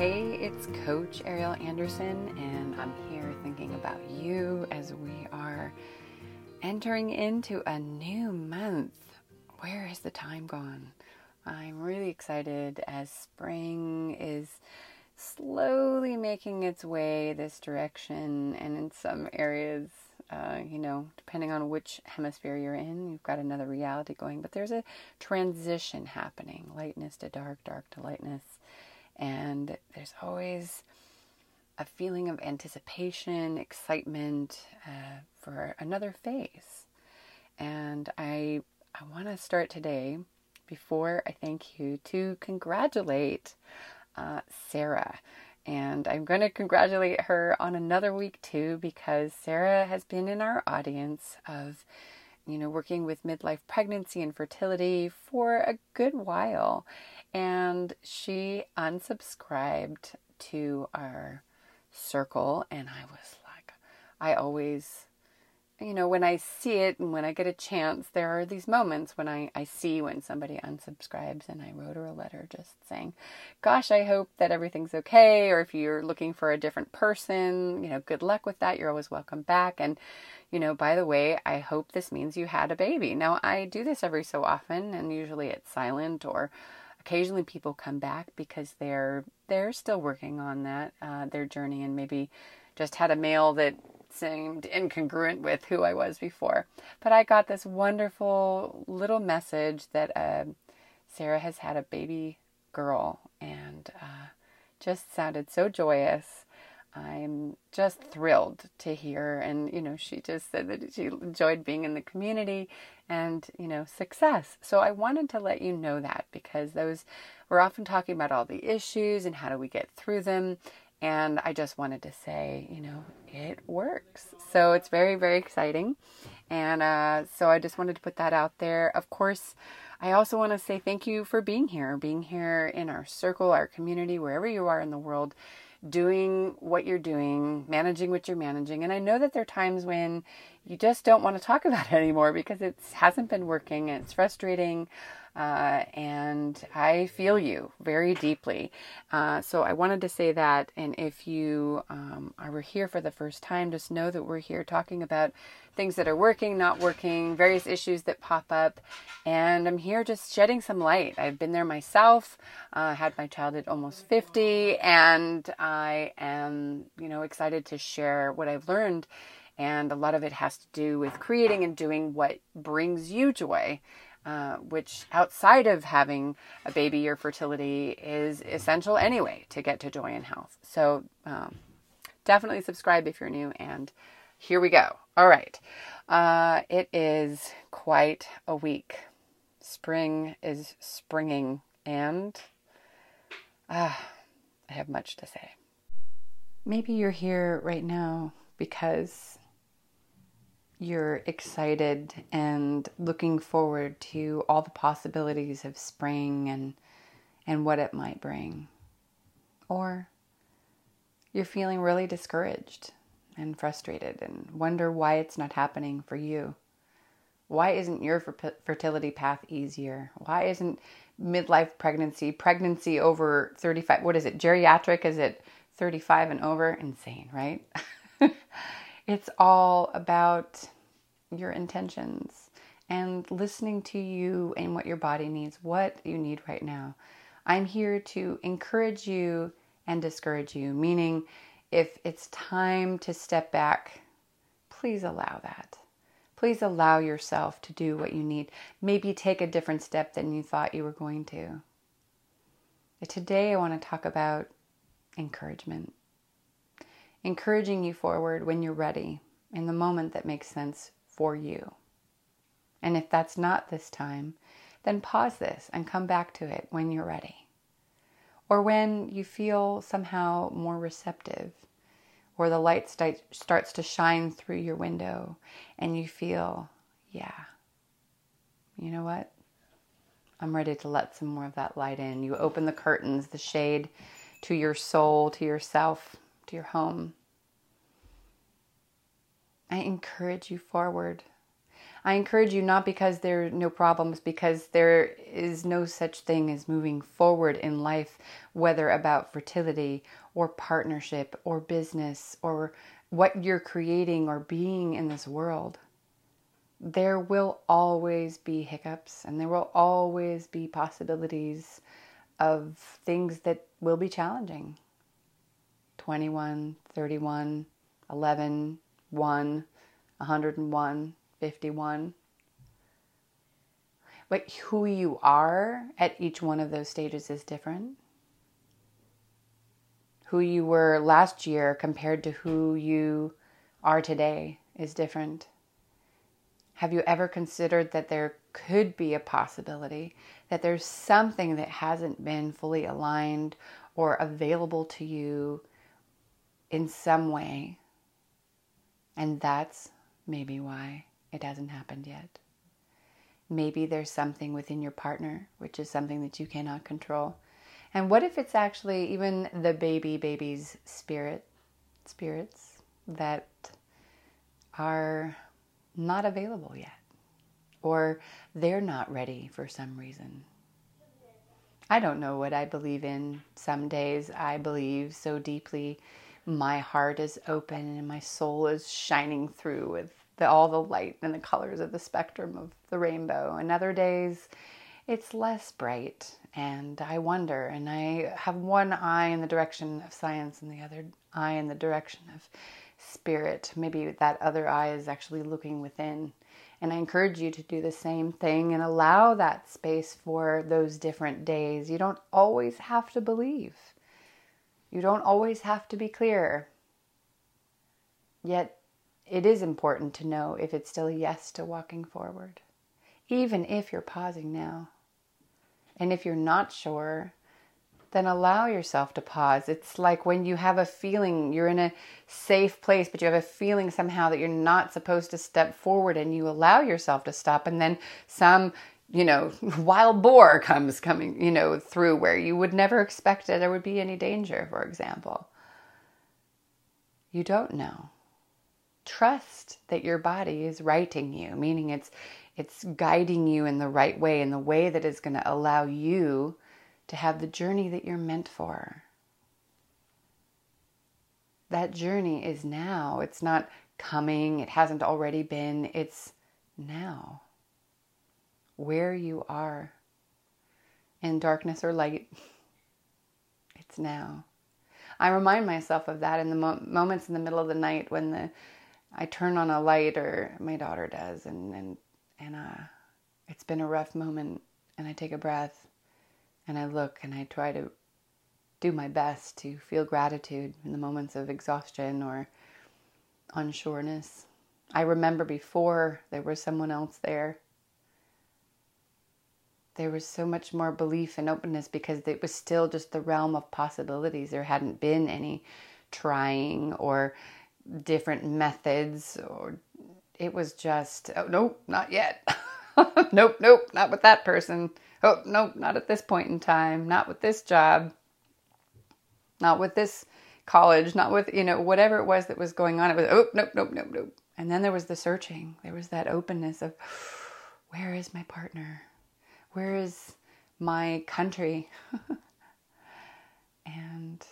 Hey, it's Coach Ariel Anderson, and I'm here thinking about you as we are entering into a new month. Where has the time gone? I'm really excited as spring is slowly making its way this direction, and in some areas, uh, you know, depending on which hemisphere you're in, you've got another reality going. But there's a transition happening lightness to dark, dark to lightness. And there's always a feeling of anticipation, excitement uh, for another phase. And I, I want to start today, before I thank you, to congratulate uh, Sarah. And I'm going to congratulate her on another week too, because Sarah has been in our audience of, you know, working with midlife pregnancy and fertility for a good while. And she unsubscribed to our circle and i was like i always you know when i see it and when i get a chance there are these moments when i, I see when somebody unsubscribes and i wrote her a letter just saying gosh i hope that everything's okay or if you're looking for a different person you know good luck with that you're always welcome back and you know, by the way, I hope this means you had a baby. Now, I do this every so often, and usually it's silent or occasionally people come back because they're they're still working on that uh, their journey and maybe just had a mail that seemed incongruent with who I was before. But I got this wonderful little message that uh, Sarah has had a baby girl and uh, just sounded so joyous. I'm just thrilled to hear. And, you know, she just said that she enjoyed being in the community and, you know, success. So I wanted to let you know that because those, we're often talking about all the issues and how do we get through them. And I just wanted to say, you know, it works. So it's very, very exciting. And uh, so I just wanted to put that out there. Of course, I also want to say thank you for being here, being here in our circle, our community, wherever you are in the world doing what you're doing, managing what you're managing. And I know that there are times when you just don't want to talk about it anymore because it hasn't been working and it's frustrating. Uh, and I feel you very deeply. Uh, so I wanted to say that. And if you um, are here for the first time, just know that we're here talking about things that are working, not working, various issues that pop up. And I'm here just shedding some light. I've been there myself, uh, had my child at almost 50, and I am, you know, excited to share what I've learned. And a lot of it has to do with creating and doing what brings you joy. Uh, which outside of having a baby or fertility is essential anyway to get to joy and health. So um, definitely subscribe if you're new. And here we go. All right. Uh, it is quite a week. Spring is springing, and uh, I have much to say. Maybe you're here right now because you're excited and looking forward to all the possibilities of spring and and what it might bring. Or you're feeling really discouraged and frustrated and wonder why it's not happening for you. Why isn't your fertility path easier? Why isn't midlife pregnancy, pregnancy over 35, what is it, geriatric? Is it 35 and over? Insane, right? It's all about your intentions and listening to you and what your body needs, what you need right now. I'm here to encourage you and discourage you, meaning if it's time to step back, please allow that. Please allow yourself to do what you need. Maybe take a different step than you thought you were going to. Today, I want to talk about encouragement encouraging you forward when you're ready in the moment that makes sense for you. And if that's not this time, then pause this and come back to it when you're ready. Or when you feel somehow more receptive, or the light st- starts to shine through your window and you feel, yeah, you know what? I'm ready to let some more of that light in. You open the curtains, the shade to your soul, to yourself, to your home. I encourage you forward. I encourage you not because there are no problems, because there is no such thing as moving forward in life, whether about fertility or partnership or business or what you're creating or being in this world. There will always be hiccups and there will always be possibilities of things that will be challenging. 21, 31, 11, 1, 101 51. But who you are at each one of those stages is different. Who you were last year compared to who you are today is different. Have you ever considered that there could be a possibility that there's something that hasn't been fully aligned or available to you in some way? And that's maybe why it hasn't happened yet. Maybe there's something within your partner, which is something that you cannot control. And what if it's actually even the baby baby's spirit, spirits that are not available yet, or they're not ready for some reason? I don't know what I believe in. Some days I believe so deeply, my heart is open and my soul is shining through with the, all the light and the colors of the spectrum of the rainbow. And other days, it's less bright, and I wonder. And I have one eye in the direction of science and the other eye in the direction of spirit. Maybe that other eye is actually looking within. And I encourage you to do the same thing and allow that space for those different days. You don't always have to believe, you don't always have to be clear. Yet it is important to know if it's still a yes to walking forward, even if you're pausing now. And if you're not sure, then allow yourself to pause. It's like when you have a feeling you're in a safe place, but you have a feeling somehow that you're not supposed to step forward and you allow yourself to stop, and then some you know, wild boar comes coming, you know, through where you would never expect it there would be any danger, for example. You don't know trust that your body is righting you, meaning it's it's guiding you in the right way, in the way that is going to allow you to have the journey that you're meant for. That journey is now. It's not coming, it hasn't already been, it's now. Where you are in darkness or light, it's now. I remind myself of that in the mo- moments in the middle of the night when the I turn on a light, or my daughter does, and and and uh, it's been a rough moment, and I take a breath, and I look, and I try to do my best to feel gratitude in the moments of exhaustion or unsureness. I remember before there was someone else there. There was so much more belief and openness because it was still just the realm of possibilities. There hadn't been any trying or different methods or it was just oh nope not yet. Nope nope not with that person. Oh nope not at this point in time not with this job not with this college not with you know whatever it was that was going on it was oh nope nope nope nope. And then there was the searching. There was that openness of where is my partner where is my country and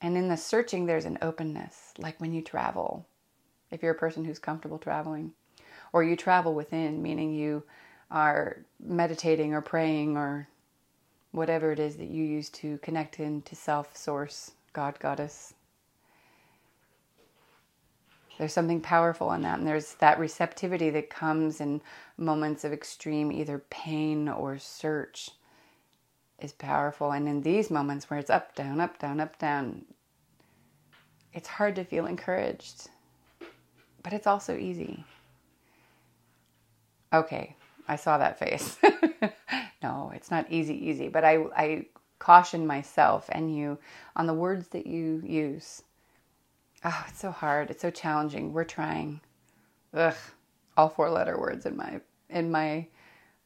and in the searching, there's an openness, like when you travel, if you're a person who's comfortable traveling, or you travel within, meaning you are meditating or praying or whatever it is that you use to connect into self, source, God, goddess. There's something powerful in that, and there's that receptivity that comes in moments of extreme either pain or search is powerful. And in these moments where it's up, down, up, down, up, down, it's hard to feel encouraged, but it's also easy. Okay, I saw that face. no, it's not easy, easy, but I, I caution myself and you on the words that you use Oh, it's so hard. It's so challenging. We're trying. Ugh. All four letter words in my in my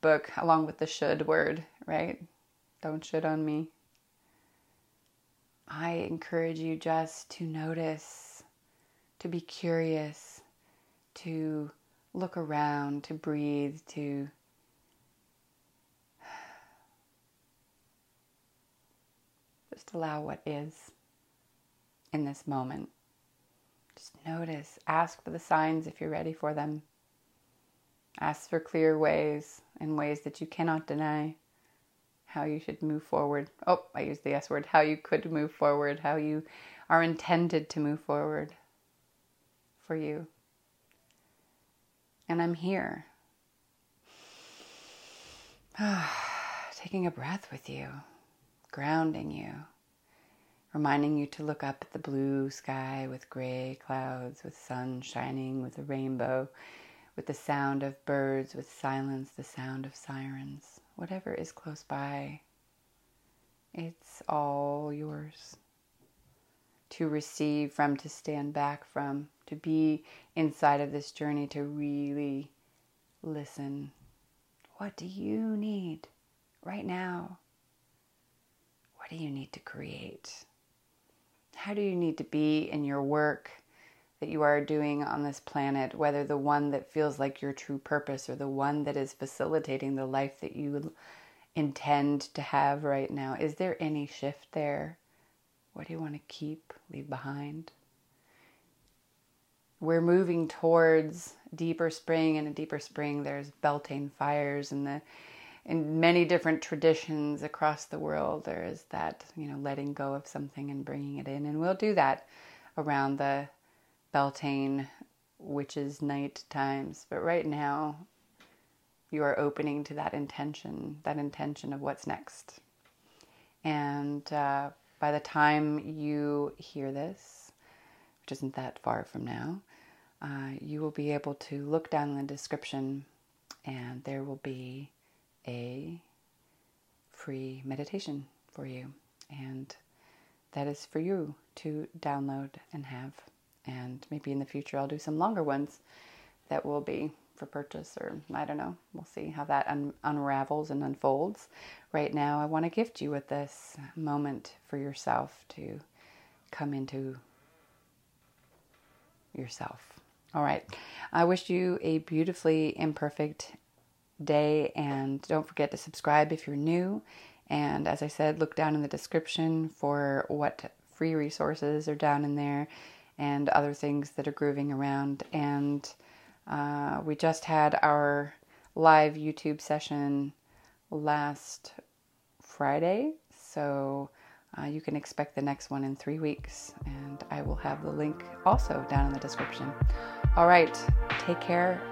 book, along with the should word, right? Don't should on me. I encourage you just to notice, to be curious, to look around, to breathe, to just allow what is in this moment. Just notice, ask for the signs if you're ready for them. Ask for clear ways and ways that you cannot deny how you should move forward. Oh, I used the S word. How you could move forward, how you are intended to move forward for you. And I'm here. Taking a breath with you, grounding you, reminding you to look up at the blue sky with gray clouds, with sun shining, with a rainbow with the sound of birds, with silence, the sound of sirens, whatever is close by. It's all yours to receive from, to stand back from, to be inside of this journey, to really listen. What do you need right now? What do you need to create? How do you need to be in your work? that you are doing on this planet, whether the one that feels like your true purpose or the one that is facilitating the life that you intend to have right now. Is there any shift there? What do you want to keep, leave behind? We're moving towards deeper spring, and a deeper spring, there's Beltane fires and the in many different traditions across the world. There is that, you know, letting go of something and bringing it in, and we'll do that around the Beltane witches night times. But right now, you are opening to that intention, that intention of what's next. And uh, by the time you hear this, which isn't that far from now, uh, you will be able to look down in the description and there will be a free meditation for you. And that is for you to download and have and maybe in the future I'll do some longer ones that will be for purchase or I don't know. We'll see how that un- unravels and unfolds. Right now, I want to gift you with this moment for yourself to come into yourself. All right. I wish you a beautifully imperfect day and don't forget to subscribe if you're new. And as I said, look down in the description for what free resources are down in there and other things that are grooving around. And uh, we just had our live YouTube session last Friday, so uh, you can expect the next one in three weeks. And I will have the link also down in the description. All right, take care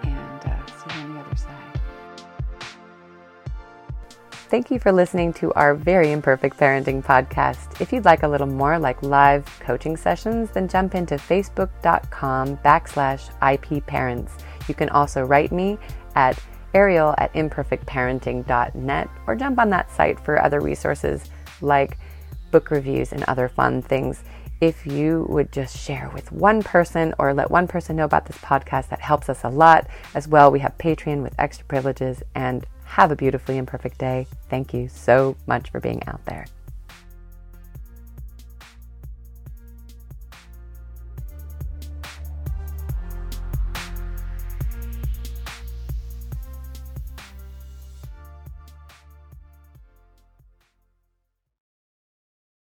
Thank you for listening to our very imperfect parenting podcast. If you'd like a little more like live coaching sessions, then jump into facebook.com backslash IP parents. You can also write me at ariel at imperfectparenting.net or jump on that site for other resources like book reviews and other fun things. If you would just share with one person or let one person know about this podcast, that helps us a lot. As well, we have Patreon with extra privileges and have a beautifully imperfect day. Thank you so much for being out there.